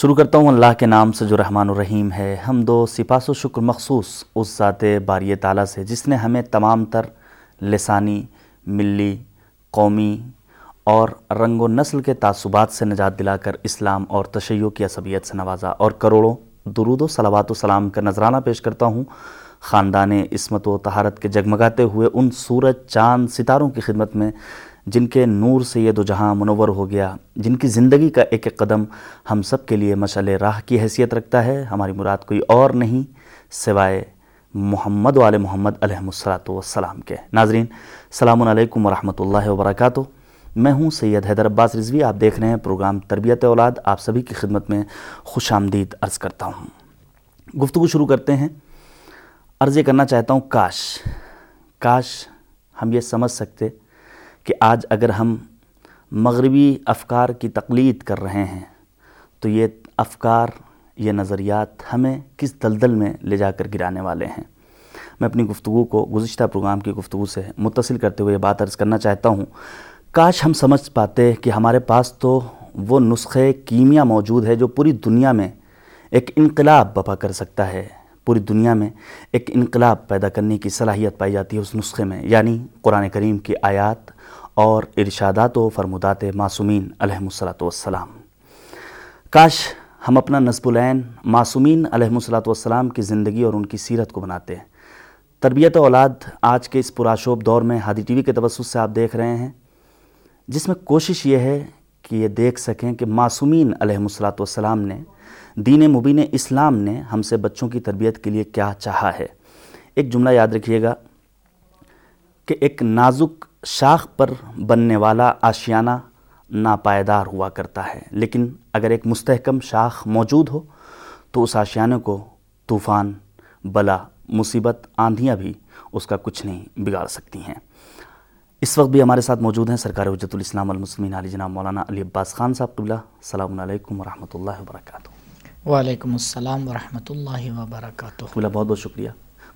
شروع کرتا ہوں اللہ کے نام سے جو رحمان الرحیم ہے۔ ہم دو سپاس و شکر مخصوص اس ذات باری تعالیٰ سے جس نے ہمیں تمام تر لسانی، ملی، قومی اور رنگ و نسل کے تعصبات سے نجات دلا کر اسلام اور تشیع کی عصبیت سے نوازا اور کروڑوں درود و صلوات و سلام کا نذرانہ پیش کرتا ہوں۔ خاندان عصمت و طہارت کے جگمگاتے ہوئے ان سورج چاند ستاروں کی خدمت میں جن کے نور سے یہ دو جہاں منور ہو گیا، جن کی زندگی کا ایک ایک قدم ہم سب کے لیے مشعل راہ کی حیثیت رکھتا ہے۔ ہماری مراد کوئی اور نہیں سوائے محمد و علیہ محمد علیہ السلاۃ والسلام کے۔ ناظرین، السلام علیکم ورحمۃ اللہ وبرکاتہ۔ میں ہوں سید حیدر عباس رضوی، آپ دیکھ رہے ہیں پروگرام تربیت اولاد۔ آپ سبھی کی خدمت میں خوش آمدید عرض کرتا ہوں۔ گفتگو شروع کرتے ہیں۔ عرض یہ کرنا چاہتا ہوں، کاش کاش ہم یہ سمجھ سکتے کہ آج اگر ہم مغربی افکار کی تقلید کر رہے ہیں، تو یہ افکار، یہ نظریات ہمیں کس دلدل میں لے جا کر گرانے والے ہیں؟ میں اپنی گفتگو کو گزشتہ پروگرام کی گفتگو سے متصل کرتے ہوئے بات عرض کرنا چاہتا ہوں۔ کاش ہم سمجھ پاتے کہ ہمارے پاس تو وہ نسخے کیمیا موجود ہے جو پوری دنیا میں ایک انقلاب بپا کر سکتا ہے۔ پوری دنیا میں ایک انقلاب پیدا کرنے کی صلاحیت پائی جاتی ہے اس نسخے میں یعنی قرآن کریم کی آیات اور ارشادات و فرمودات معصومین علیہ الصلاۃ والسلام۔ کاش ہم اپنا نصب العین معصومین علیہ الصلاۃ والسلام کی زندگی اور ان کی سیرت کو بناتے۔ ہیں تربیت اولاد آج کے اس پراشوب دور میں ہادی ٹی وی کے توسط سے آپ دیکھ رہے ہیں۔ جس میں کوشش یہ ہے کہ یہ دیکھ سکیں کہ معصومین علیہ الصلاۃ والسلام نے، دین مبین اسلام نے ہم سے بچوں کی تربیت کے لیے کیا چاہا ہے۔ ایک جملہ یاد رکھیے گا کہ ایک نازک شاخ پر بننے والا آشیانہ ناپائیدار ہوا کرتا ہے۔ لیکن اگر ایک مستحکم شاخ موجود ہو تو اس آشیانے کو طوفان بلا مصیبت آندھیاں بھی اس کا کچھ نہیں بگاڑ سکتی ہیں۔ اس وقت بھی ہمارے ساتھ موجود ہیں سرکار حجت الاسلام المسلمین علی جناب مولانا علی عباس خان صاحب قبلہ۔ السلام علیکم ورحمۃ اللہ وبرکاتہ۔ وعلیکم السلام ورحمۃ اللہ وبرکاتہ۔ قبلہ بہت بہت شکریہ۔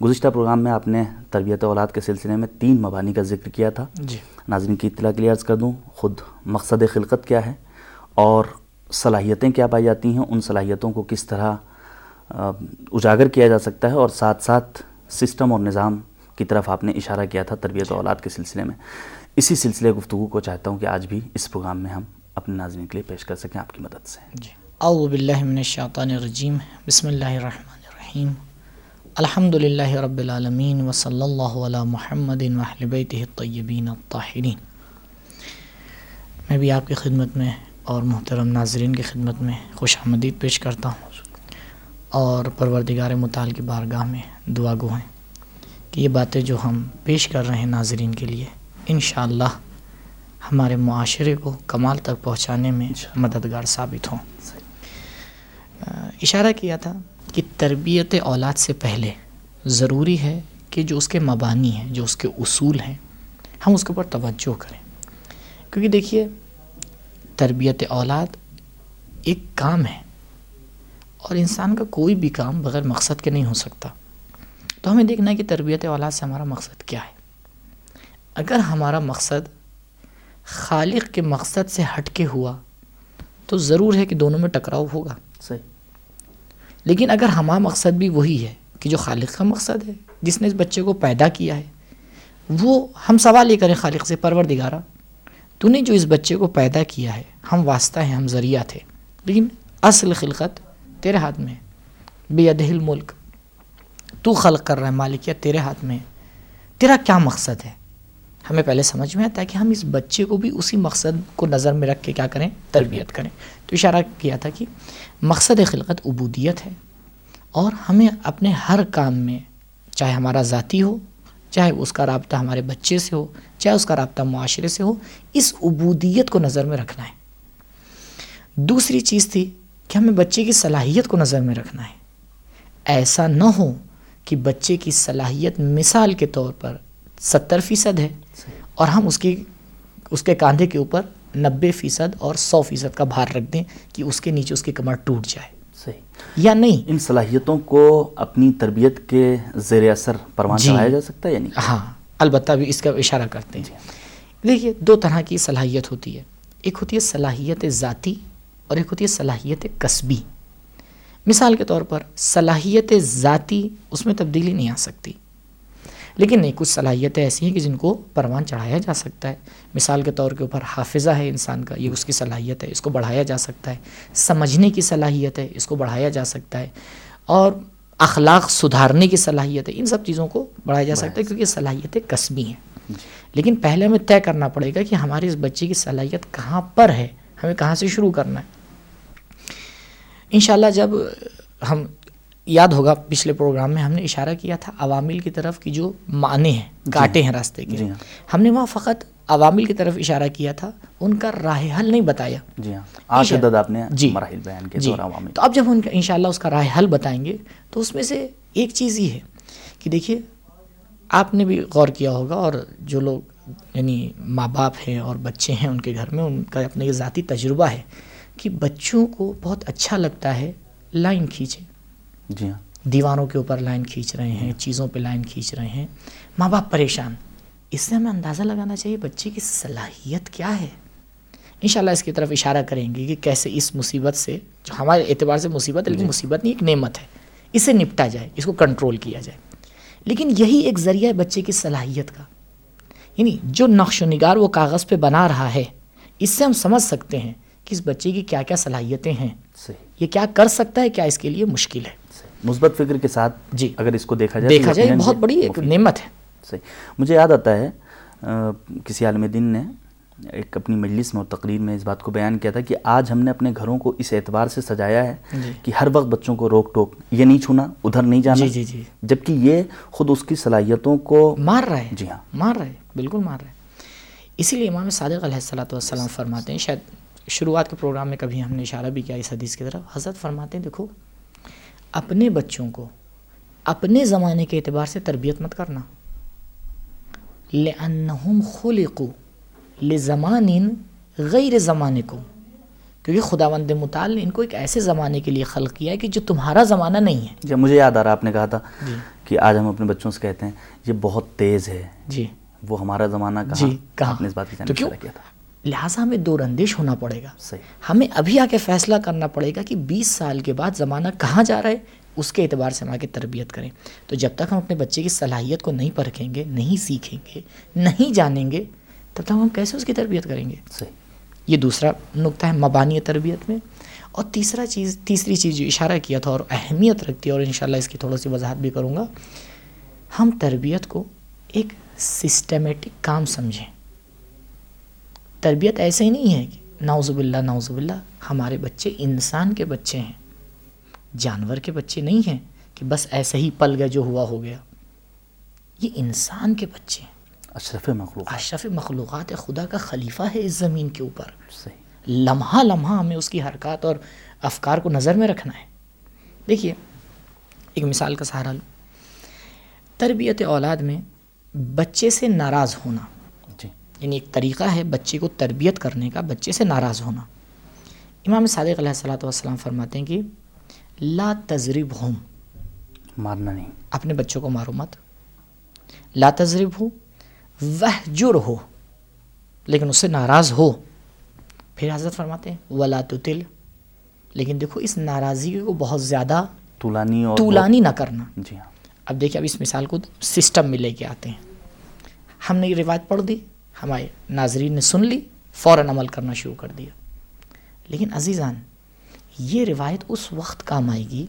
گزشتہ پروگرام میں آپ نے تربیت اولاد کے سلسلے میں تین مبانی کا ذکر کیا تھا۔ جی۔ ناظرین کی اطلاع کے لیے عرض کر دوں خود مقصد خلقت کیا ہے اور صلاحیتیں کیا پائی جاتی ہیں ان صلاحیتوں کو کس طرح اجاگر کیا جا سکتا ہے اور ساتھ ساتھ سسٹم اور نظام کی طرف آپ نے اشارہ کیا تھا تربیت اولاد کے سلسلے میں۔ اسی سلسلے گفتگو کو چاہتا ہوں کہ آج بھی اس پروگرام میں ہم اپنے ناظرین کے لیے پیش کر سکیں آپ کی مدد سے۔ جی۔ اعوذ باللہ من الشیطان الرجیم بسم اللہ الرحمن الرحیم۔ الحمد للہ رب العالمین و صلی اللہ علیہ محمد الطیبین الطاہرین میں بھی آپ کی خدمت میں اور محترم ناظرین کی خدمت میں خوش آمدید پیش کرتا ہوں۔ اور پروردگار مطال کی بارگاہ میں دعا گو ہیں کہ یہ باتیں جو ہم پیش کر رہے ہیں ناظرین کے لیے، انشاءاللہ ہمارے معاشرے کو کمال تک پہنچانے میں مددگار ثابت ہوں۔ اشارہ کیا تھا کہ تربیت اولاد سے پہلے ضروری ہے کہ جو اس کے مبانی ہیں، جو اس کے اصول ہیں، ہم اس کے اوپر توجہ کریں۔ کیونکہ دیکھیے، تربیت اولاد ایک کام ہے اور انسان کا کوئی بھی کام بغیر مقصد کے نہیں ہو سکتا۔ تو ہمیں دیکھنا ہے کہ تربیت اولاد سے ہمارا مقصد کیا ہے۔ اگر ہمارا مقصد خالق کے مقصد سے ہٹ کے ہوا، تو ضرور ہے کہ دونوں میں ٹکراؤ ہوگا۔ صحیح۔ لیکن اگر ہمارا مقصد بھی وہی ہے کہ جو خالق کا مقصد ہے، جس نے اس بچے کو پیدا کیا ہے، وہ ہم سوال یہ کریں خالق سے پرور دگارا تو نے جو اس بچے کو پیدا کیا ہے، ہم واسطہ ہیں، ہم ذریعہ تھے۔ لیکن اصل خلقت تیرے ہاتھ میں ہے۔ بے ادہل ملک تو خلق کر رہا ہے مالکیت تیرے ہاتھ میں ہے۔ تیرا کیا مقصد ہے؟ ہمیں پہلے سمجھ میں آتا ہے کہ ہم اس بچے کو بھی اسی مقصد کو نظر میں رکھ کے کیا کریں؟ تربیت کریں۔ تو اشارہ کیا تھا کہ مقصد خلقت عبودیت ہے اور ہمیں اپنے ہر کام میں چاہے ہمارا ذاتی ہو، چاہے اس کا رابطہ ہمارے بچے سے ہو، چاہے اس کا رابطہ معاشرے سے ہو، اس عبودیت کو نظر میں رکھنا ہے۔ دوسری چیز تھی کہ ہمیں بچے کی صلاحیت کو نظر میں رکھنا ہے۔ ایسا نہ ہو کہ بچے کی صلاحیت مثال کے طور پر ستر فیصد ہے اور ہم اس کی، اس کے کاندھے کے اوپر نبے فیصد اور سو فیصد کا بھار رکھ دیں کہ اس کے نیچے اس کی کمر ٹوٹ جائے۔ صحیح۔ یا نہیں؟ ان صلاحیتوں کو اپنی تربیت کے زیر اثر پروان جی۔ چڑھایا جا سکتا ہے یعنی ہاں البتہ بھی اس کا اشارہ کرتے ہیں۔ دیکھیے دو طرح کی صلاحیت ہوتی ہے۔ ایک ہوتی ہے صلاحیت ذاتی اور ایک ہوتی ہے صلاحیت کسبی مثال کے طور پر صلاحیت ذاتی اس میں تبدیلی نہیں آ سکتی۔ لیکن نہیں کچھ صلاحیتیں ایسی ہیں کہ جن کو پروان چڑھایا جا سکتا ہے۔ مثال کے طور کے اوپر حافظہ ہے انسان کا یہ اس کی صلاحیت ہے اس کو بڑھایا جا سکتا ہے۔ سمجھنے کی صلاحیت ہے اس کو بڑھایا جا سکتا ہے۔ اور اخلاق سدھارنے کی صلاحیت ہے ان سب چیزوں کو بڑھایا جا سکتا ہے کیونکہ صلاحیتیں کسبی ہیں۔ جی۔ لیکن پہلے ہمیں طے کرنا پڑے گا کہ ہمارے اس بچے کی صلاحیت کہاں پر ہے ہمیں کہاں سے شروع کرنا ہے۔ انشاءاللہ جب ہم یاد ہوگا پچھلے پروگرام میں ہم نے اشارہ کیا تھا عوامل کی طرف کی جو معنی ہیں جی۔ کاٹے ہیں راستے کے۔ جی ہاں۔ ہم نے وہاں فقط عوامل کی طرف اشارہ کیا تھا ان کا راہ حل نہیں بتایا۔ جی ہاں۔ جی۔ بیان جی۔ تو اب جب ان کا انشاءاللہ اس کا راہ حل بتائیں گے تو اس میں سے ایک چیز یہ ہے کہ دیکھیے آپ نے بھی غور کیا ہوگا اور جو لوگ یعنی ماں باپ ہیں اور بچے ہیں ان کے گھر میں ان کا اپنے ذاتی تجربہ ہے کہ بچوں کو بہت اچھا لگتا ہے لائن کھینچیں جی ہاں۔ دیواروں کے اوپر لائن کھینچ رہے ہیں چیزوں پہ لائن کھینچ رہے ہیں۔ ماں باپ پریشان۔ اس سے ہمیں اندازہ لگانا چاہیے بچے کی صلاحیت کیا ہے۔ انشاءاللہ اس کی طرف اشارہ کریں گے کہ کیسے اس مصیبت سے جو ہمارے اعتبار سے مصیبت ہے لیکن جی۔ مصیبت نہیں ایک نعمت ہے۔ اسے نپٹا جائے اس کو کنٹرول کیا جائے۔ لیکن یہی ایک ذریعہ ہے بچے کی صلاحیت کا۔ یعنی جو نقش و نگار وہ کاغذ پہ بنا رہا ہے اس سے ہم سمجھ سکتے ہیں کہ اس بچے کی کیا کیا صلاحیتیں ہیں۔ یہ کیا کر سکتا ہے کیا اس کے لیے مشکل ہے۔ مثبت فکر کے ساتھ جی۔ اگر اس کو دیکھا جائے دیکھا جائے بہت بڑی ایک نعمت ہے۔ صحیح۔ مجھے یاد آتا ہے کسی عالم دین نے ایک اپنی مجلس میں اور تقریر میں اس بات کو بیان کیا تھا کہ آج ہم نے اپنے گھروں کو اس اعتبار سے سجایا ہے جی۔ کہ ہر وقت بچوں کو روک ٹوک یہ نہیں چھونا ادھر نہیں جانا۔ جی جی جی۔ جبکہ یہ خود اس کی صلاحیتوں کو مار رہا ہے۔ جی ہاں۔ مار رہا ہے بالکل مار رہا ہے۔ اسی لیے امام صادق علیہ السلۃ والسلام فرماتے ہیں شاید شروعات کے پروگرام میں کبھی ہم نے اشارہ بھی کیا اس حدیث کی طرف حضرت فرماتے ہیں دیکھو اپنے بچوں کو اپنے زمانے کے اعتبار سے تربیت مت کرنا۔ لِأَنَّهُمْ خُلِقُوا لِزَمَانٍ غیر زمانے کو کیونکہ خدا وند مطال نے ان کو ایک ایسے زمانے کے لیے خلق کیا ہے کہ جو تمہارا زمانہ نہیں ہے۔ جب مجھے یاد آ رہا آپ نے کہا تھا جی۔ کہ آج ہم اپنے بچوں سے کہتے ہیں یہ بہت تیز ہے۔ جی۔ وہ ہمارا زمانہ کہاں جی کہاں؟ اس بات کی کیا تھا؟ لہٰذا ہمیں دور اندیش ہونا پڑے گا۔ صحیح۔ ہمیں ابھی آ کے فیصلہ کرنا پڑے گا کہ بیس سال کے بعد زمانہ کہاں جا رہا ہے اس کے اعتبار سے ہم آگے تربیت کریں۔ تو جب تک ہم اپنے بچے کی صلاحیت کو نہیں پرکھیں گے نہیں سیکھیں گے نہیں جانیں گے تب تک ہم کیسے اس کی تربیت کریں گے؟ صحیح۔ یہ دوسرا نقطہ ہے مبانی تربیت میں۔ اور تیسرا چیز تیسری چیز جو اشارہ کیا تھا اور اہمیت رکھتی ہے اور انشاءاللہ اس کی تھوڑا سی وضاحت بھی کروں گا ہم تربیت کو ایک سسٹمیٹک کام سمجھیں۔ تربیت ایسے ہی نہیں ہے کہ ناؤز باللہ ناؤز باللہ ہمارے بچے انسان کے بچے ہیں جانور کے بچے نہیں ہیں کہ بس ایسے ہی پل گئے جو ہوا ہو گیا۔ یہ انسان کے بچے ہیں۔ اشرف مخلوق اشرف مخلوقات خدا کا خلیفہ ہے اس زمین کے اوپر۔ لمحہ لمحہ ہمیں اس کی حرکات اور افکار کو نظر میں رکھنا ہے۔ دیکھیے ایک مثال کا سہارا لو تربیت اولاد میں بچے سے ناراض ہونا۔ یعنی ایک طریقہ ہے بچے کو تربیت کرنے کا بچے سے ناراض ہونا۔ امام صادق علیہ السلۃ والسلام فرماتے ہیں کہ لا تذرب ہوں مارنا نہیں۔ اپنے بچوں کو مارو مت۔ لا تذرب ہو وہ جر ہو لیکن اس سے ناراض ہو۔ پھر حضرت فرماتے ہیں ولا تو تل لیکن دیکھو اس ناراضگی کو بہت زیادہ طولانی اور طولانی نہ کرنا۔ جی ہاں۔ اب دیکھیں اب اس مثال کو سسٹم میں لے کے آتے ہیں۔ ہم نے یہ روایت پڑھ دی۔ ہمارے ناظرین نے سن لی، فوراً عمل کرنا شروع کر دیا۔ لیکن عزیزان، یہ روایت اس وقت کام آئے گی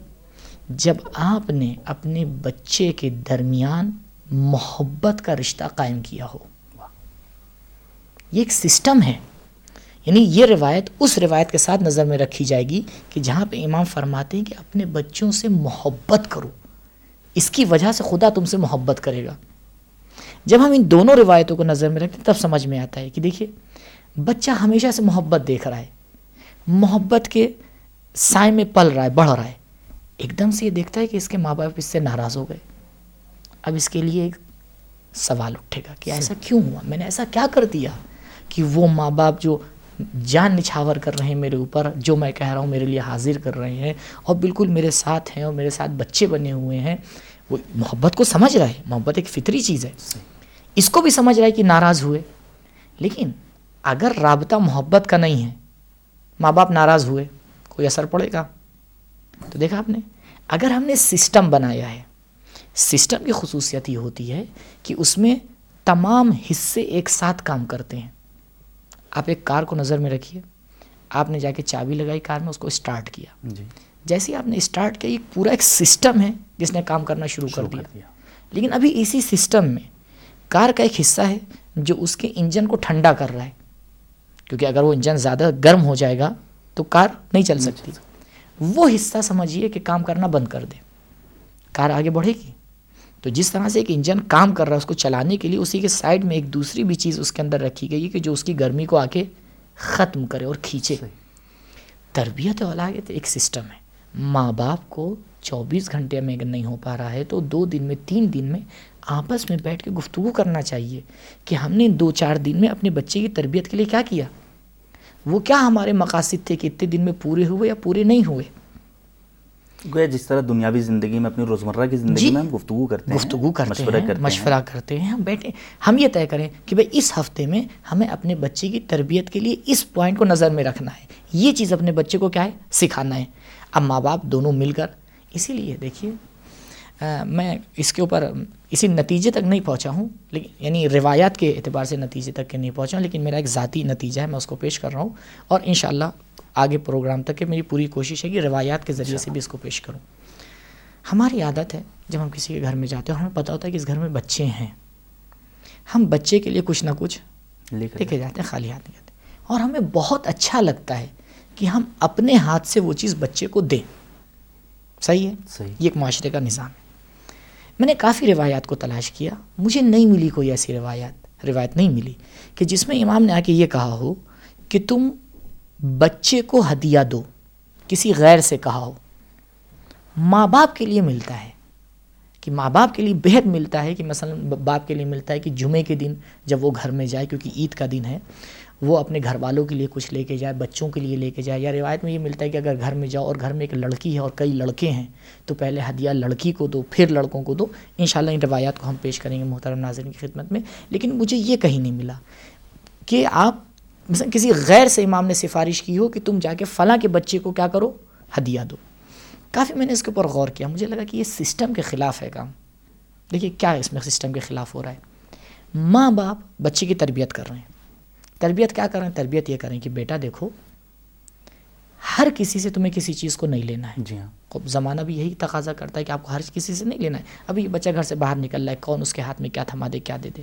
جب آپ نے اپنے بچے کے درمیان محبت کا رشتہ قائم کیا ہو۔ یہ ایک سسٹم ہے۔ یعنی یہ روایت اس روایت کے ساتھ نظر میں رکھی جائے گی کہ جہاں پہ امام فرماتے ہیں کہ اپنے بچوں سے محبت کرو۔ اس کی وجہ سے خدا تم سے محبت کرے گا۔ جب ہم ان دونوں روایتوں کو نظر میں رکھتے ہیں، تب سمجھ میں آتا ہے کہ دیکھیے، بچہ ہمیشہ سے محبت دیکھ رہا ہے۔ محبت کے سائے میں پل رہا ہے، بڑھ رہا ہے۔ ایک دم سے یہ دیکھتا ہے کہ اس کے ماں باپ اس سے ناراض ہو گئے۔ اب اس کے لیے ایک سوال اٹھے گا کہ ایسا کیوں ہوا؟ میں نے ایسا کیا کر دیا کہ وہ ماں باپ جو جان نچھاور کر رہے ہیں میرے اوپر، جو میں کہہ رہا ہوں میرے لیے حاضر کر رہے ہیں اور بالکل میرے ساتھ ہیں اور میرے ساتھ بچے بنے ہوئے ہیں، وہ محبت کو سمجھ رہا ہے۔ محبت ایک فطری چیز ہے۔ اس کو بھی سمجھ رہا ہے کہ ناراض ہوئے۔ لیکن اگر رابطہ محبت کا نہیں ہے ماں باپ ناراض ہوئے کوئی اثر پڑے گا۔ تو دیکھا آپ نے اگر ہم نے سسٹم بنایا ہے سسٹم کی خصوصیت یہ ہوتی ہے کہ اس میں تمام حصے ایک ساتھ کام کرتے ہیں۔ آپ ایک کار کو نظر میں رکھیے۔ آپ نے جا کے چابی لگائی کار میں اس کو اسٹارٹ کیا۔ جی۔ جیسے ہی آپ نے اسٹارٹ کیا ایک پورا ایک سسٹم ہے جس نے کام کرنا شروع کر دیا۔ لیکن ابھی اسی سسٹم میں کار کا ایک حصہ ہے جو اس کے انجن کو ٹھنڈا کر رہا ہے۔ کیونکہ اگر وہ انجن زیادہ گرم ہو جائے گا تو کار نہیں چل سکتی۔ وہ حصہ سمجھیے کہ کام کرنا بند کر دے۔ کار آگے بڑھے گی۔ تو جس طرح سے ایک انجن کام کر رہا ہے اس کو چلانے کے لیے اسی کے سائڈ میں ایک دوسری بھی چیز اس کے اندر رکھی گئی ہے کہ جو اس کی گرمی کو آ کے ختم کرے اور کھینچے۔ تربیت اولاد ایک سسٹم ہے۔ ماں باپ کو چوبیس گھنٹے میں اگر نہیں ہو پا رہا ہے تو دو دن میں تین دن میں آپس میں بیٹھ کے گفتگو کرنا چاہیے کہ ہم نے دو چار دن میں اپنے بچے کی تربیت کے لیے کیا کیا؟ وہ کیا ہمارے مقاصد تھے کہ اتنے دن میں پورے ہوئے یا پورے نہیں ہوئے؟ گویا جس طرح دنیاوی زندگی میں اپنی روزمرہ کی زندگی جی میں ہم گفتگو کرتے ہیں گفتگو کرتے مشورہ ہیں کرتے مشورہ کرتے ہیں ہم بیٹھے ہم یہ طے کریں کہ بھائی اس ہفتے میں ہمیں اپنے بچے کی تربیت کے لیے اس پوائنٹ کو نظر میں رکھنا ہے۔ یہ چیز اپنے بچے کو کیا ہے؟ سکھانا ہے۔ اب ماں باپ دونوں مل کر اسی لیے دیکھیے میں اس کے اوپر اسی نتیجے تک نہیں پہنچا ہوں لیکن یعنی روایات کے اعتبار سے نتیجے تک کے نہیں پہنچا ہوں لیکن میرا ایک ذاتی نتیجہ ہے میں اس کو پیش کر رہا ہوں اور انشاءاللہ آگے پروگرام تک کہ میری پوری کوشش ہے کہ روایات کے ذریعے سے بھی اس کو پیش کروں۔ ہماری عادت ہے جب ہم کسی کے گھر میں جاتے ہیں اور ہمیں پتہ ہوتا ہے کہ اس گھر میں بچے ہیں۔ ہم بچے کے لیے کچھ نہ کچھ لے کے جاتے ہیں۔ خالی ہاتھ نہیں جاتے اور ہمیں بہت اچھا لگتا ہے کہ ہم اپنے ہاتھ سے وہ چیز بچے کو دیں۔ صحیح ہے؟ صحیح۔ یہ ایک معاشرے کا نظام ہے۔ میں نے کافی روایات کو تلاش کیا، مجھے نہیں ملی کوئی ایسی روایات، روایت نہیں ملی کہ جس میں امام نے آ کے یہ کہا ہو کہ تم بچے کو ہدیہ دو، کسی غیر سے کہا ہو۔ ماں باپ کے لیے ملتا ہے کہ ماں باپ کے لیے بہت ملتا ہے کہ مثلا باپ کے لیے ملتا ہے کہ جمعے کے دن جب وہ گھر میں جائے کیونکہ عید کا دن ہے۔ وہ اپنے گھر والوں کے لیے کچھ لے کے جائے، بچوں کے لیے لے کے جائے۔ یا روایت میں یہ ملتا ہے کہ اگر گھر میں جاؤ اور گھر میں ایک لڑکی ہے اور کئی لڑکے ہیں، تو پہلے ہدیہ لڑکی کو دو، پھر لڑکوں کو دو۔ انشاءاللہ ان روایات کو ہم پیش کریں گے محترم ناظرین کی خدمت میں۔ لیکن مجھے یہ کہیں نہیں ملا کہ آپ مثلا کسی غیر سے امام نے سفارش کی ہو کہ تم جا کے فلاں کے بچے کو کیا کرو؟ ہدیہ دو۔ کافی میں نے اس کے اوپر غور کیا۔ مجھے لگا کہ یہ سسٹم کے خلاف ہے کام۔ دیکھیے کیا اس میں سسٹم کے خلاف ہو رہا ہے۔ ماں باپ بچے کی تربیت کر رہے ہیں۔ تربیت کیا کر رہے ہیں تربیت یہ کریں کہ بیٹا دیکھو ہر کسی سے تمہیں کسی چیز کو نہیں لینا ہے۔ جی ہاں۔ زمانہ بھی یہی تقاضا کرتا ہے کہ آپ کو ہر کسی سے نہیں لینا ہے۔ ابھی بچہ گھر سے باہر نکل رہا ہے کون اس کے ہاتھ میں کیا تھما دے کیا دے دے۔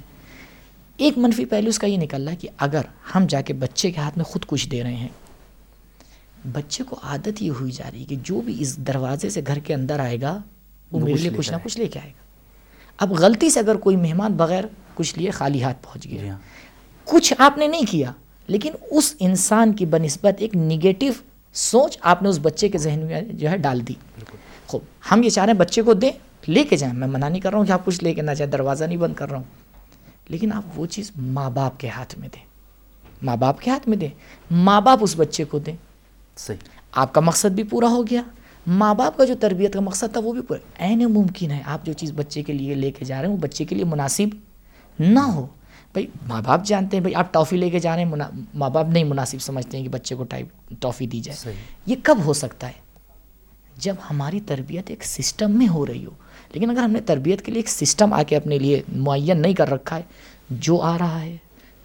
ایک منفی پہلو اس کا یہ نکل رہا ہے کہ اگر ہم جا کے بچے کے ہاتھ میں خود کچھ دے رہے ہیں بچے کو عادت یہ ہوئی جا رہی ہے کہ جو بھی اس دروازے سے گھر کے اندر آئے گا وہ میرے لیے کچھ نہ کچھ لے کے آئے گا۔ اب غلطی سے اگر کوئی مہمان بغیر کچھ لیے خالی ہاتھ پہنچ گیا جی ہاں۔ کچھ آپ نے نہیں کیا لیکن اس انسان کی بنسبت ایک نگیٹو سوچ آپ نے اس بچے کے ذہن میں جو ہے ڈال دی۔ خوب ہم یہ چاہ رہے ہیں بچے کو دیں لے کے جائیں۔ میں منع نہیں کر رہا ہوں کہ آپ کچھ لے کے نہ جائیں دروازہ نہیں بند کر رہا ہوں۔ لیکن آپ وہ چیز ماں باپ کے ہاتھ میں دیں۔ ماں باپ کے ہاتھ میں دیں۔ ماں باپ اس بچے کو دیں۔ صحیح۔ آپ کا مقصد بھی پورا ہو گیا۔ ماں باپ کا جو تربیت کا مقصد تھا وہ بھی پورا۔ عین ممکن ہے آپ جو چیز بچے کے لیے لے کے جا رہے ہیں وہ بچے کے لیے مناسب نہ ہو۔ بھائی ماں باپ جانتے ہیں بھائی آپ ٹافی لے کے جا رہے ہیں ماں باپ نہیں مناسب سمجھتے ہیں کہ بچے کو ٹائپ ٹافی دی جائے۔ صحیح۔ یہ کب ہو سکتا ہے؟ جب ہماری تربیت ایک سسٹم میں ہو رہی ہو۔ لیکن اگر ہم نے تربیت کے لیے ایک سسٹم آ کے اپنے لیے معین نہیں کر رکھا ہے جو آ رہا ہے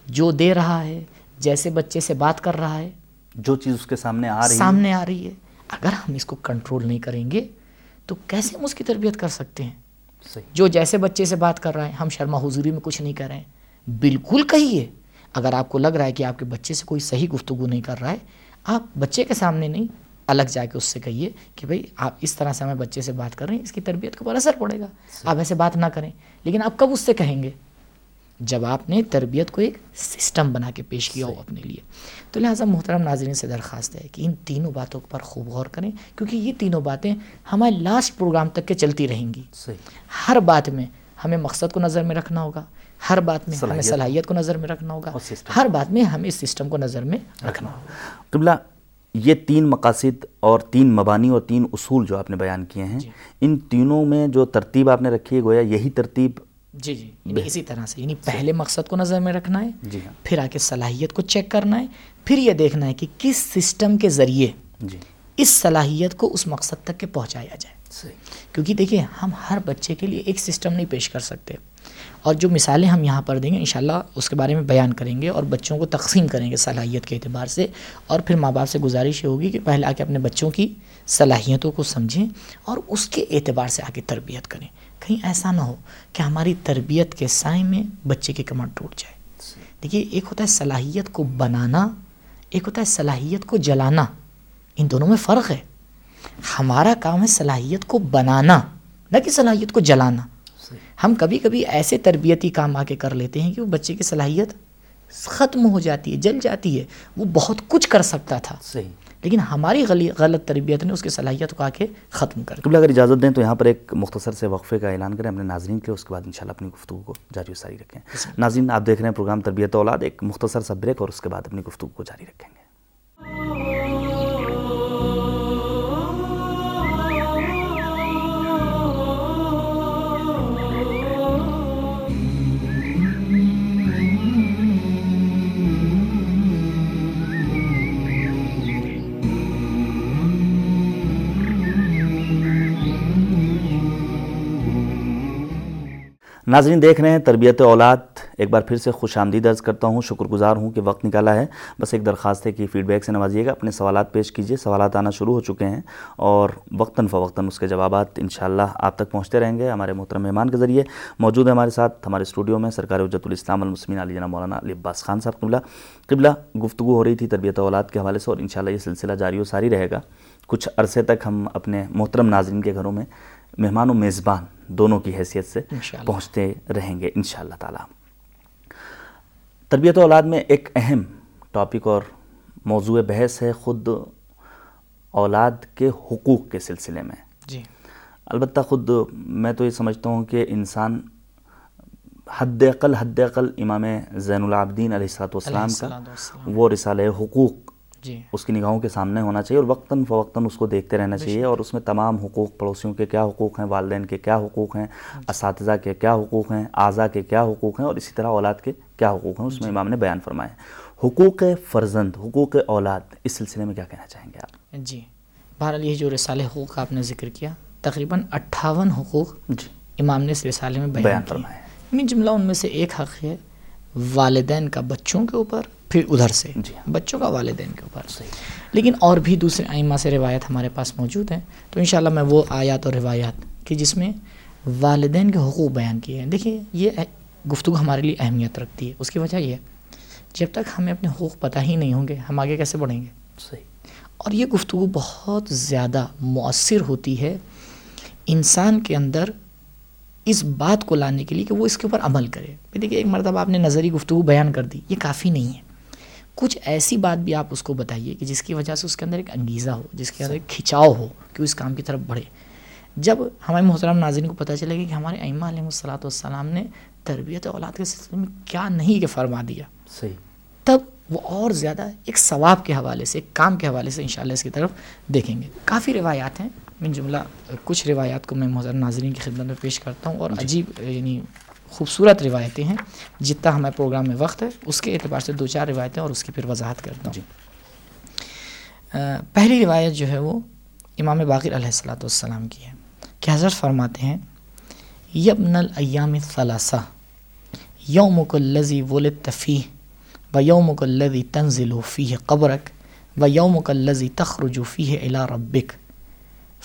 جو دے رہا ہے جیسے بچے سے بات کر رہا ہے جو چیز اس کے سامنے آ رہی ہے۔ سامنے آ رہی ہے۔ اگر ہم اس کو کنٹرول نہیں کریں گے تو کیسے ہم اس کی تربیت کر سکتے ہیں؟ صحیح۔ جو جیسے بچے سے بات کر رہا ہے ہم شرما حضوری میں کچھ نہیں کر رہے ہیں۔ بالکل کہیے اگر آپ کو لگ رہا ہے کہ آپ کے بچے سے کوئی صحیح گفتگو نہیں کر رہا ہے آپ بچے کے سامنے نہیں الگ جا کے اس سے کہیے کہ بھائی آپ اس طرح سے ہمیں بچے سے بات کر رہے ہیں اس کی تربیت کے اوپر اثر پڑے گا۔ آپ ایسے بات نہ کریں۔ لیکن آپ کب اس سے کہیں گے؟ جب آپ نے تربیت کو ایک سسٹم بنا کے پیش کیا ہو اپنے لیے۔ تو لہٰذا محترم ناظرین سے درخواست ہے کہ ان تینوں باتوں پر خوب غور کریں کیونکہ یہ تینوں باتیں ہمارے لاسٹ پروگرام تک کے چلتی رہیں گی۔ صحیح۔ ہر بات میں ہمیں مقصد کو نظر میں رکھنا ہوگا۔ ہر بات میں ہمیں صلاحیت کو نظر میں رکھنا ہوگا۔ ہر بات میں ہمیں اس سسٹم کو نظر میں رکھنا ہوگا۔ قبلہ یہ تین مقاصد اور تین مبانی اور تین اصول جو آپ نے بیان کیے ہیں جی۔ ان تینوں میں جو ترتیب آپ نے رکھی ہے گویا یہی ترتیب جی جی۔ یعنی اسی طرح سے یعنی پہلے مقصد کو نظر میں رکھنا ہے جی ہاں۔ پھر آ کے صلاحیت کو چیک کرنا ہے پھر یہ دیکھنا ہے کہ کس سسٹم کے ذریعے جی۔ اس صلاحیت کو اس مقصد تک کے پہنچایا جائے۔ صحیح۔ کیونکہ دیکھیے ہم ہر بچے کے لیے ایک سسٹم نہیں پیش کر سکتے۔ اور جو مثالیں ہم یہاں پر دیں گے، انشاءاللہ اس کے بارے میں بیان کریں گے اور بچوں کو تقسیم کریں گے صلاحیت کے اعتبار سے اور پھر ماں باپ سے گزارش یہ ہوگی کہ پہلے آ کے اپنے بچوں کی صلاحیتوں کو سمجھیں اور اس کے اعتبار سے آ کے تربیت کریں۔ کہیں ایسا نہ ہو کہ ہماری تربیت کے سائے میں بچے کی کمر ٹوٹ جائے۔ دیکھیے، ایک ہوتا ہے صلاحیت کو بنانا، ایک ہوتا ہے صلاحیت کو جلانا۔ ان دونوں میں فرق ہے۔ ہمارا کام ہے صلاحیت کو بنانا، نہ کہ صلاحیت کو جلانا۔ ہم کبھی کبھی ایسے تربیتی کام آ کے کر لیتے ہیں کہ وہ بچے کی صلاحیت ختم ہو جاتی ہے جل جاتی ہے۔ وہ بہت کچھ کر سکتا تھا۔ صحیح۔ لیکن ہماری غلط تربیت نے اس کی صلاحیت کو آ کے ختم کر قبل اگر اجازت دیں تو یہاں پر ایک مختصر سے وقفے کا اعلان کریں۔ اپنے ناظرین کے اس کے بعد انشاءاللہ اپنی گفتگو کو جاری و ساری رکھیں۔ ناظرین آپ دیکھ رہے ہیں پروگرام تربیت اولاد ایک مختصر سا بریک اور اس کے بعد اپنی گفتگو کو جاری رکھیں گے۔ ناظرین دیکھ رہے ہیں، تربیت اولاد، ایک بار پھر سے خوش آمدید عرض کرتا ہوں شکر گزار ہوں کہ وقت نکالا ہے۔ بس ایک درخواست ہے کہ فیڈ بیک سے نوازیے گا۔ اپنے سوالات پیش کیجیے۔ سوالات آنا شروع ہو چکے ہیں اور وقتاً فوقتاً اس کے جوابات انشاءاللہ آپ تک پہنچتے رہیں گے ہمارے محترم مہمان کے ذریعے۔ موجود ہے ہمارے ساتھ، ہمارے اسٹوڈیو میں سرکار اجت الاسلام المسلمین علی جناب مولانا علی عباس خان صاحب، قبلہ قبلہ گفتگو ہو رہی تھی تربیت اولاد کے حوالے سے اور انشاءاللہ یہ سلسلہ جاری و ساری رہے گا۔ کچھ عرصے تک ہم اپنے محترم ناظرین کے گھروں میں مہمان و میزبان دونوں کی حیثیت سے پہنچتے رہیں گے انشاءاللہ تعالی۔ تربیت اولاد میں ایک اہم ٹاپک اور موضوع بحث ہے خود اولاد کے حقوق کے سلسلے میں۔ جی۔ البتہ خود میں تو یہ سمجھتا ہوں کہ انسان حد اقل حد اقل امام زین العابدین علیہ کا السلام والسلام۔ وہ رسالہ حقوق جی۔ اس کی نگاہوں کے سامنے ہونا چاہیے اور وقتاً فوقتاً اس کو دیکھتے رہنا چاہیے اور اس میں تمام حقوق پڑوسیوں کے کیا حقوق ہیں والدین کے کیا حقوق ہیں اساتذہ کے کیا حقوق ہیں اعضاء کے کیا حقوق ہیں اور اسی طرح اولاد کے کیا حقوق ہیں اس میں امام نے بیان فرمائے حقوق فرزند حقوق اولاد اس سلسلے میں کیا کہنا چاہیں گے آپ؟ جی۔ بہرحال یہ جو رسالہ حقوق کا آپ نے ذکر کیا تقریباً اٹھاون حقوق جی۔ امام نے اس رسالے میں بیان بیان فرمائے من جملہ ان میں سے ایک حق ہے والدین کا بچوں کے اوپر پھر ادھر سے جی بچوں کا والدین کے اوپر۔ صحیح۔ لیکن اور بھی دوسرے ائمہ سے روایت ہمارے پاس موجود ہیں تو انشاءاللہ میں وہ آیات اور روایات کہ جس میں والدین کے حقوق بیان کیے ہیں۔ دیکھیے یہ گفتگو ہمارے لیے اہمیت رکھتی ہے۔ اس کی وجہ یہ ہے جب تک ہمیں اپنے حقوق پتہ ہی نہیں ہوں گے ہم آگے کیسے بڑھیں گے؟ صحیح۔ اور یہ گفتگو بہت زیادہ مؤثر ہوتی ہے انسان کے اندر اس بات کو لانے کے لیے کہ وہ اس کے اوپر عمل کرے۔ دیکھیے ایک مرتبہ آپ نے نظری گفتگو بیان کر دی یہ کافی نہیں ہے۔ کچھ ایسی بات بھی آپ اس کو بتائیے کہ جس کی وجہ سے اس کے اندر ایک انگیزہ ہو جس کے اندر ایک کھچاؤ ہو کہ وہ اس کام کی طرف بڑھے۔ جب ہمارے محترم ناظرین کو پتہ چلے گا کہ ہمارے ائمہ علیہ الصلاۃ والسلام نے تربیت اولاد کے سلسلے میں کیا نہیں کہ فرما دیا صحیح۔ تب وہ اور زیادہ ایک ثواب کے حوالے سے ایک کام کے حوالے سے انشاءاللہ اس کی طرف دیکھیں گے۔ کافی روایات ہیں۔ من جملہ کچھ روایات کو میں محترم ناظرین کی خدمت میں پیش کرتا ہوں اور عجیب یعنی خوبصورت روایتیں ہیں جتنا ہمارے پروگرام میں وقت ہے اس کے اعتبار سے دو چار روایتیں اور اس کی پھر وضاحت کرتا ہوں۔ جی۔ پہلی روایت جو ہے وہ امام باقر علیہ السلاۃ والسلام کی ہے کہ حضرت فرماتے ہیں یبن الایام ثلاثہ یوم کو لذی ولد تفیح و یوم کو لذی تنزل فیہ قبرک و یوم کو لذی تخرج فیہ الی ربک۔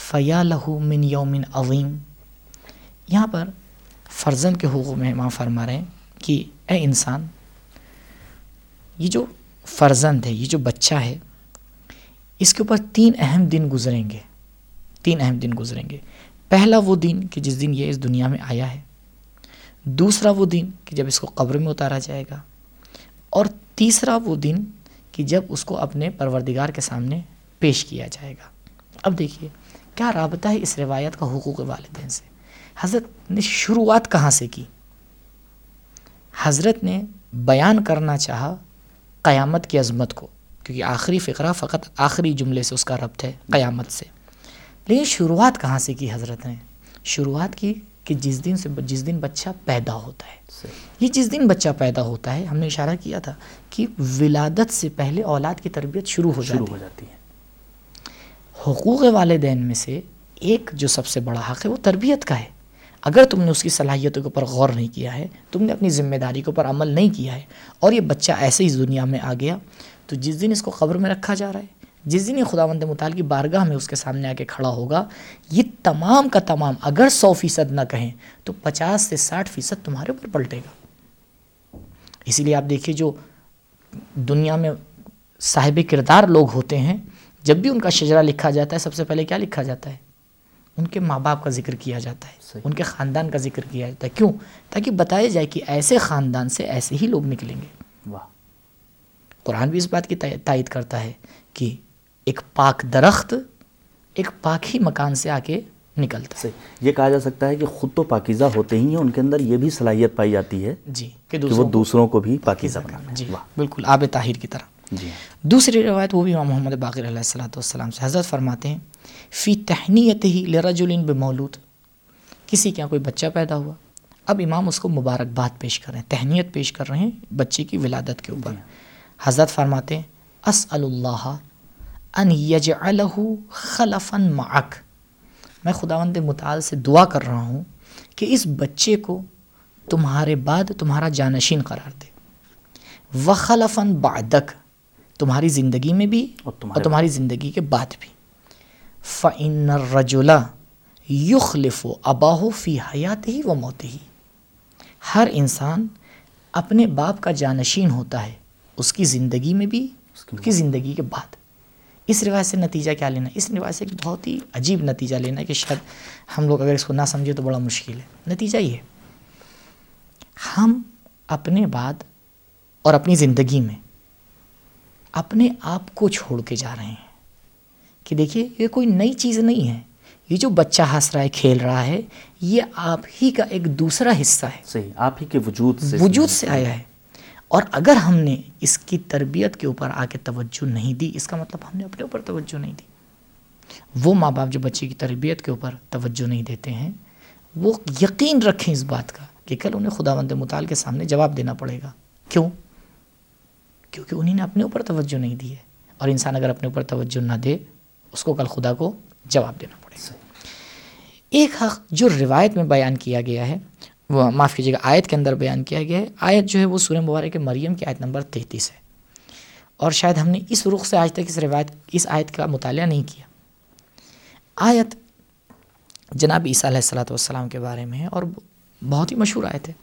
فیا لہو من یوم عظیم یہاں پر فرزند کے حقوق میں امام فرما رہے ہیں کہ اے انسان، یہ جو فرزند ہے، یہ جو بچہ ہے، اس کے اوپر تین اہم دن گزریں گے۔ تین اہم دن گزریں گے۔ پہلا وہ دن کہ جس دن یہ اس دنیا میں آیا ہے۔ دوسرا وہ دن کہ جب اس کو قبر میں اتارا جائے گا۔ اور تیسرا وہ دن کہ جب اس کو اپنے پروردگار کے سامنے پیش کیا جائے گا۔ اب دیکھیے کیا رابطہ ہے اس روایت کا حقوق والدین سے؟ حضرت نے شروعات کہاں سے کی؟ حضرت نے بیان کرنا چاہا قیامت کی عظمت کو کیونکہ آخری فقرہ فقط آخری جملے سے اس کا ربط ہے قیامت سے۔ لیکن شروعات کہاں سے کی حضرت نے؟ شروعات کی کہ جس دن سے جس دن بچہ پیدا ہوتا ہے۔ یہ جس دن بچہ پیدا ہوتا ہے ہم نے اشارہ کیا تھا کہ ولادت سے پہلے اولاد کی تربیت شروع ہو شروع جاتی ہے۔ حقوق والدین میں سے ایک جو سب سے بڑا حق ہے وہ تربیت کا ہے۔ اگر تم نے اس کی صلاحیتوں کے اوپر غور نہیں کیا ہے، تم نے اپنی ذمہ داری کے اوپر عمل نہیں کیا ہے اور یہ بچہ ایسے ہی اس دنیا میں آ گیا، تو جس دن اس کو قبر میں رکھا جا رہا ہے، جس دن یہ خداوند مطال کی بارگاہ میں اس کے سامنے آ کے کھڑا ہوگا، یہ تمام کا تمام اگر سو فیصد نہ کہیں تو پچاس سے ساٹھ فیصد تمہارے اوپر پلٹے گا۔ اسی لیے آپ دیکھیے جو دنیا میں صاحب کردار لوگ ہوتے ہیں جب بھی ان کا شجرہ لکھا جاتا ہے سب سے پہلے کیا لکھا جاتا ہے؟ ان کے ماں باپ کا ذکر کیا جاتا ہے۔ صحیح۔ ان کے خاندان کا ذکر کیا جاتا ہے۔ کیوں؟ تاکہ بتایا جائے کہ ایسے خاندان سے ایسے ہی لوگ نکلیں گے۔ واہ۔ قرآن بھی اس بات کی تائی- تائید کرتا ہے کہ ایک پاک درخت ایک پاک ہی مکان سے آ کے نکلتا ہے۔ یہ کہا جا سکتا ہے کہ خود تو پاکیزہ ہوتے ہی ہیں ان کے اندر یہ بھی صلاحیت پائی جاتی ہے جی کہ کہ وہ دوسروں کو بھی پاکیزہ بنانا جی واہ۔ بالکل آب طاہر کی طرح۔ جی۔ دوسری روایت وہ بھی امام محمد باقر علیہ السلاۃ والسلام سے حضرت فرماتے ہیں فی تہنیت ہی لرجل بمولود۔ کسی کے یہاں کوئی بچہ پیدا ہوا۔ اب امام اس کو مبارکباد پیش کر رہے ہیں تہنیت پیش کر رہے ہیں بچے کی ولادت کے اوپر۔ حضرت فرماتے ہیں اسأل اللہ ان یجعلہ خلفا معک۔ میں خداوند متعال سے دعا کر رہا ہوں کہ اس بچے کو تمہارے بعد تمہارا جانشین قرار دے۔ وخلفاً بعدک۔ تمہاری زندگی میں بھی اور اور تمہارے تمہاری زندگی کے بعد بھی۔ فَإِنَّ الرَّجُلَ يُخْلِفُ أَبَاهُ فِي حَيَاتِهِ وَمَوْتِهِ۔ ہر انسان اپنے باپ کا جانشین ہوتا ہے اس کی زندگی میں بھی اس کی اس کی زندگی کے بعد۔ اس روایت سے نتیجہ کیا لینا؟ اس روایت سے ایک بہت ہی عجیب نتیجہ لینا ہے کہ شاید ہم لوگ اگر اس کو نہ سمجھے تو بڑا مشکل ہے۔ نتیجہ یہ ہم اپنے بعد اور اپنی زندگی میں اپنے آپ کو چھوڑ کے جا رہے ہیں۔ کہ دیکھیے یہ کوئی نئی چیز نہیں ہے۔ یہ جو بچہ ہنس رہا ہے کھیل رہا ہے یہ آپ ہی کا ایک دوسرا حصہ ہے۔ صحیح آپ ہی کے وجود سے۔ وجود سے آیا ہے۔ اور اگر ہم نے اس کی تربیت کے اوپر آ کے توجہ نہیں دی اس کا مطلب ہم نے اپنے اوپر توجہ نہیں دی۔ وہ ماں باپ جو بچے کی تربیت کے اوپر توجہ نہیں دیتے ہیں وہ یقین رکھیں اس بات کا کہ کل انہیں خداوند مطال کے سامنے جواب دینا پڑے گا۔ کیوں؟ کیونکہ انہیں نے اپنے اوپر توجہ نہیں دی ہے۔ اور انسان اگر اپنے اوپر توجہ نہ دے، اس کو کل خدا کو جواب دینا پڑے گا۔ ایک حق جو روایت میں بیان کیا گیا ہے، وہ معاف کیجیے گا، آیت کے اندر بیان کیا گیا ہے۔ آیت جو ہے وہ سورہ مبارک مریم کی آیت نمبر تینتیس ہے۔ اور شاید ہم نے اس رخ سے آج تک اس روایت، اس آیت کا مطالعہ نہیں کیا۔ آیت جناب عیسیٰ علیہ السلاۃ والسلام کے بارے میں ہے اور بہت ہی مشہور آیت ہے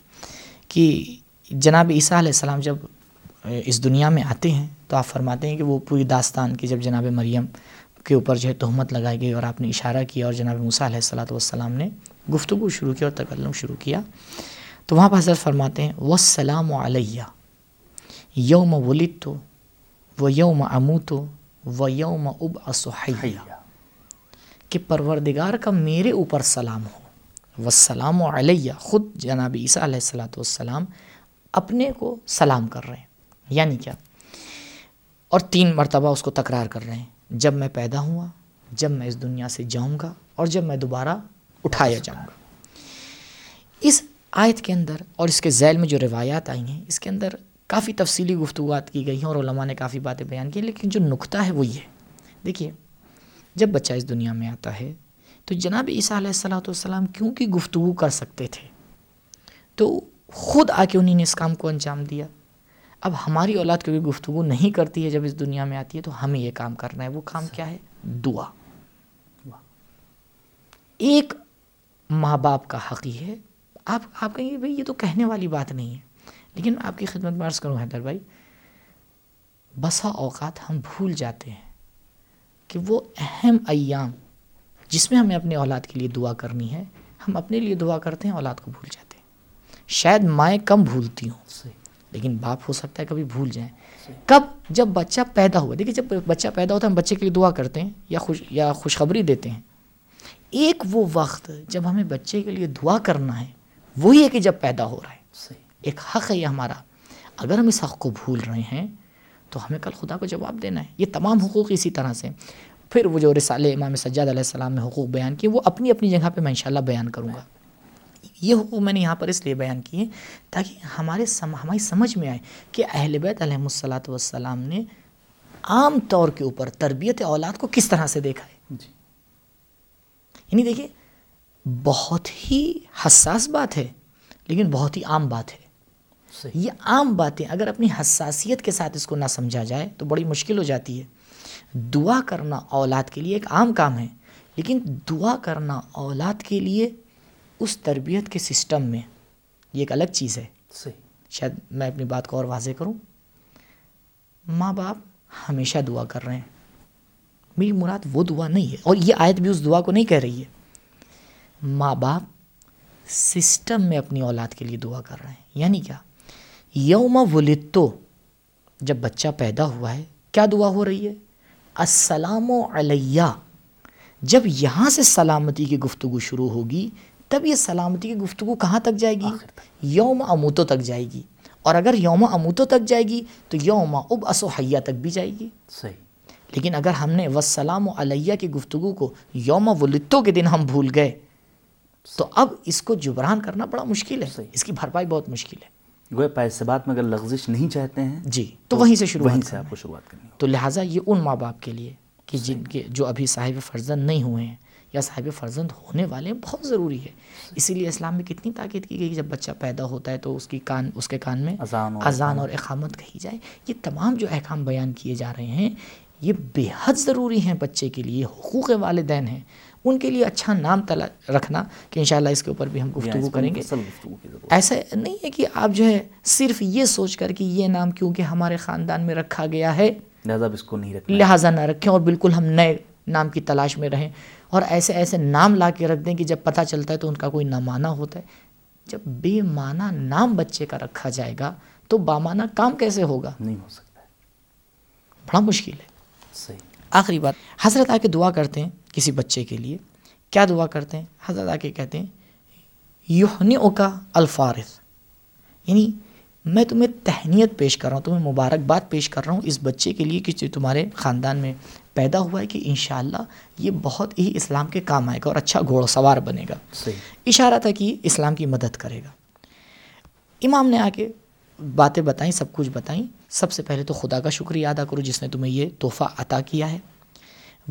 کہ جناب عیسیٰ علیہ السلام جب اس دنیا میں آتے ہیں تو آپ فرماتے ہیں کہ وہ پوری داستان کی جب جناب مریم کے اوپر جو ہے تہمت لگائی گئی اور آپ نے اشارہ کیا اور جناب موسیٰ علیہ السلاۃ والسلام نے گفتگو شروع کی اور تکلم شروع کیا، تو وہاں پر حضرت فرماتے ہیں وسلام علیہ، یوم ولد تو و یوم امو تو و یوم اب اسحیہ کہ پروردگار کا میرے اوپر سلام ہو۔ والسلام علیہ، خود جناب عیسیٰ علیہ السلاۃ والسلام اپنے کو سلام کر رہے ہیں۔ یعنی کیا؟ اور تین مرتبہ اس کو تکرار کر رہے ہیں۔ جب میں پیدا ہوا، جب میں اس دنیا سے جاؤں گا، اور جب میں دوبارہ اٹھایا جاؤں گا۔ اس آیت کے اندر اور اس کے ذیل میں جو روایات آئی ہیں، اس کے اندر کافی تفصیلی گفتگوات کی گئی ہیں اور علماء نے کافی باتیں بیان کی، لیکن جو نقطہ ہے وہ یہ دیکھیے، جب بچہ اس دنیا میں آتا ہے، تو جناب عیسیٰ علیہ السلاۃ والسلام کیونکہ گفتگو کر سکتے تھے؟ تو خود آ کے انہیں نے اس کام کو انجام دیا۔ اب ہماری اولاد کیونکہ گفتگو نہیں کرتی ہے جب اس دنیا میں آتی ہے تو ہمیں یہ کام کرنا ہے وہ کام کیا ہے؟ دعا۔ ایک ماں باپ کا حق ہی ہے آپ آپ کہیں گے بھائی یہ تو کہنے والی بات نہیں ہے لیکن آپ کی خدمت میں عرض کروں حیدر بھائی بسا اوقات ہم بھول جاتے ہیں کہ وہ اہم ایام جس میں ہمیں اپنے اولاد کے لیے دعا کرنی ہے ہم اپنے لیے دعا کرتے ہیں اولاد کو بھول جاتے ہیں۔ شاید مائیں کم بھولتی ہوں لیکن باپ ہو سکتا ہے کبھی بھول جائیں۔ کب؟ جب بچہ پیدا ہوا۔ دیکھیے جب بچہ پیدا ہوتا ہے ہم بچے کے لیے دعا کرتے ہیں یا خوش یا خوشخبری دیتے ہیں۔ ایک وہ وقت جب ہمیں بچے کے لیے دعا کرنا ہے وہی ہے کہ جب پیدا ہو رہا ہے۔ ایک حق ہے یہ ہمارا۔ اگر ہم اس حق کو بھول رہے ہیں تو ہمیں کل خدا کو جواب دینا ہے۔ یہ تمام حقوق اسی طرح سے۔ پھر وہ جو رسالے امام سجاد علیہ السلام نے حقوق بیان کیے وہ اپنی اپنی جگہ پہ میں انشاءاللہ بیان کروں گا۔ یہ حقوق میں نے یہاں پر اس لیے بیان کیے تاکہ ہمارے سم ہماری سمجھ میں آئے کہ اہل بیت علیہ السلاۃ والسلام نے عام طور کے اوپر تربیت اولاد کو کس طرح سے دیکھا ہے؟ جی۔ یعنی دیکھیے بہت ہی حساس بات ہے لیکن بہت ہی عام بات ہے۔ صحیح۔ یہ عام باتیں اگر اپنی حساسیت کے ساتھ اس کو نہ سمجھا جائے تو بڑی مشکل ہو جاتی ہے۔ دعا کرنا اولاد کے لیے ایک عام کام ہے لیکن دعا کرنا اولاد کے لیے اس تربیت کے سسٹم میں یہ ایک الگ چیز ہے۔ صحیح۔ شاید میں اپنی بات کو اور واضح کروں۔ ماں باپ ہمیشہ دعا کر رہے ہیں۔ میری مراد وہ دعا نہیں ہے اور یہ آیت بھی اس دعا کو نہیں کہہ رہی ہے۔ ماں باپ سسٹم میں اپنی اولاد کے لیے دعا کر رہے ہیں۔ یعنی کیا؟ یوم ولدتو جب بچہ پیدا ہوا ہے کیا دعا ہو رہی ہے؟ السلام علیہ۔ جب یہاں سے سلامتی کی گفتگو شروع ہوگی تب یہ سلامتی کی گفتگو کہاں تک جائے گی؟ یوم اموتو تک جائے گی۔ اور اگر یوم اموتو تک جائے گی تو یوم اب اسوحیہ تک بھی جائے گی۔ صحیح۔ لیکن اگر ہم نے وسلام علیہ کی گفتگو کو یوم ولدتو کے دن ہم بھول گئے تو اب اس کو جبران کرنا بڑا مشکل ہے۔ اس کی بھرپائی بہت مشکل ہے۔ گویا پیسے بات میں اگر لغزش نہیں چاہتے ہیں جی تو وہیں سے شروع وہیں سے آپ کو شروعات کرنی تو لہٰذا یہ ان ماں باپ کے لیے کہ جن کے جو ابھی صاحب فرزند نہیں ہوئے ہیں یا صاحب فرزند ہونے والے بہت ضروری ہے۔ اسی لیے اسلام میں کتنی تاکید کی گئی کہ جب بچہ پیدا ہوتا ہے تو اس کی کان اس کے کان میں اذان اور اذان اور اقامت کہی جائے۔ یہ تمام جو احکام بیان کیے جا رہے ہیں یہ بے حد ضروری ہیں بچے کے لیے حقوق والدین ہیں۔ ان کے لیے اچھا نام تلا رکھنا کہ انشاءاللہ اس کے اوپر بھی ہم گفتگو کریں گے۔ ایسا نہیں ہے کہ آپ جو ہے صرف یہ سوچ کر کہ یہ نام کیونکہ ہمارے خاندان میں رکھا گیا ہے لہذا اس کو نہیں رکھنا۔ لہٰذا نہ رکھیں اور بالکل ہم نئے نام کی تلاش میں رہیں اور ایسے ایسے نام لا کے رکھ دیں کہ جب پتہ چلتا ہے تو ان کا کوئی نہ معنی ہوتا ہے۔ جب بے معنی نام بچے کا رکھا جائے گا تو بامانہ کام کیسے ہوگا؟ نہیں ہو سکتا۔ بڑا مشکل ہے۔ صحیح۔ آخری بات حضرت آ کے دعا کرتے ہیں کسی بچے کے لیے۔ کیا دعا کرتے ہیں؟ حضرت آ کے کہتے ہیں یوہن کا الفارث یعنی میں تمہیں تہنیت پیش کر رہا ہوں تمہیں مبارکباد پیش کر رہا ہوں اس بچے کے لیے کہ تمہارے خاندان میں پیدا ہوا ہے کہ انشاءاللہ یہ بہت ہی اسلام کے کام آئے گا اور اچھا گھوڑ سوار بنے گا۔ صحیح۔ اشارہ تھا کہ اسلام کی مدد کرے گا۔ امام نے آ کے باتیں بتائیں سب کچھ بتائیں۔ سب سے پہلے تو خدا کا شکریہ ادا کرو جس نے تمہیں یہ تحفہ عطا کیا ہے۔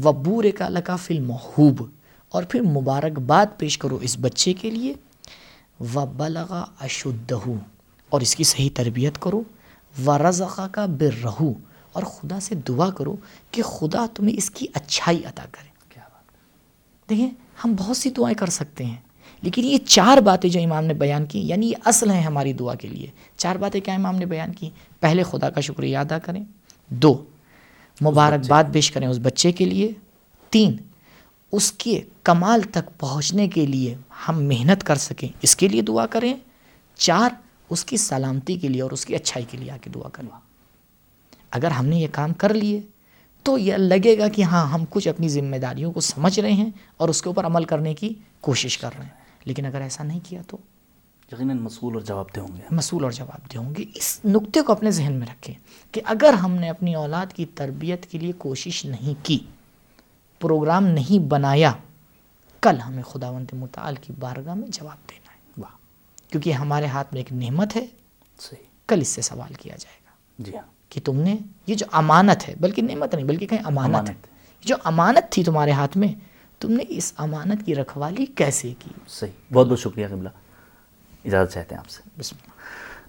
وبور کا لکا فل محوب اور پھر مبارکباد پیش کرو اس بچے کے لیے۔ و بلغا اشدہ اور اس کی صحیح تربیت کرو۔ و رضا کا بر رہو اور خدا سے دعا کرو کہ خدا تمہیں اس کی اچھائی عطا کرے۔ کیا بات دیکھیں ہم بہت سی دعائیں کر سکتے ہیں لیکن یہ چار باتیں جو امام نے بیان کی یعنی یہ اصل ہیں ہماری دعا کے لیے۔ چار باتیں کیا امام نے بیان کی؟ پہلے خدا کا شکریہ ادا کریں۔ دو مبارکباد پیش کریں اس بچے کے لیے۔ تین اس کے کمال تک پہنچنے کے لیے ہم محنت کر سکیں اس کے لیے دعا کریں۔ چار اس کی سلامتی کے لیے اور اس کی اچھائی کے لیے آ کے دعا کریں۔ اگر ہم نے یہ کام کر لیے تو یہ لگے گا کہ ہاں ہم کچھ اپنی ذمہ داریوں کو سمجھ رہے ہیں اور اس کے اوپر عمل کرنے کی کوشش کر رہے ہیں۔ لیکن اگر ایسا نہیں کیا تو؟ یقیناً مسئول اور جواب دہ ہوں گے۔ مسئول اور جواب دہ ہوں گے۔ اس نقطے کو اپنے ذہن میں رکھیں کہ اگر ہم نے اپنی اولاد کی تربیت کے لیے کوشش نہیں کی پروگرام نہیں بنایا کل ہمیں خداوند متعال کی بارگاہ میں جواب دینا ہے۔ واہ۔ کیونکہ ہمارے ہاتھ میں ایک نعمت ہے۔ صحیح۔ کل اس سے سوال کیا جائے گا۔ جی ہاں۔ کہ تم نے یہ جو امانت ہے بلکہ نعمت نہیں بلکہ کہیں امانت ہے۔ امانت۔ جو امانت تھی تمہارے ہاتھ میں تم نے اس امانت کی رکھوالی کیسے کی؟ صحیح۔ بہت بہت شکریہ قبلہ۔ اجازت چاہتے ہیں آپ سے۔ بسم اللہ۔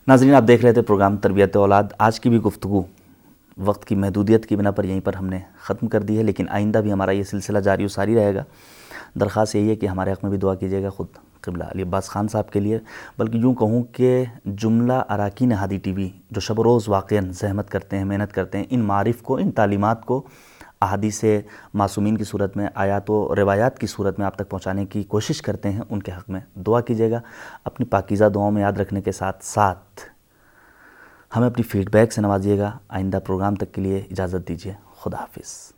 ناظرین آپ دیکھ رہے تھے پروگرام تربیت اولاد۔ آج کی بھی گفتگو وقت کی محدودیت کی بنا پر یہیں پر ہم نے ختم کر دی ہے لیکن آئندہ بھی ہمارا یہ سلسلہ جاری و ساری رہے گا۔ درخواست یہی ہے کہ ہمارے حق میں بھی دعا کیجیے گا خود قبلہ علی عباس خان صاحب کے لیے، بلکہ یوں کہوں کہ جملہ اراکین ہادی ٹی وی جو شب و روز واقعاً زحمت کرتے ہیں، محنت کرتے ہیں، ان معارف کو، ان تعلیمات کو احادیث معصومین کی صورت میں، آیات و روایات کی صورت میں آپ تک پہنچانے کی کوشش کرتے ہیں، ان کے حق میں دعا کیجیے گا۔ اپنی پاکیزہ دعاؤں میں یاد رکھنے کے ساتھ ساتھ ہمیں اپنی فیڈ بیک سے نوازیے گا۔ آئندہ پروگرام تک کے لیے اجازت دیجیے۔ خدا حافظ۔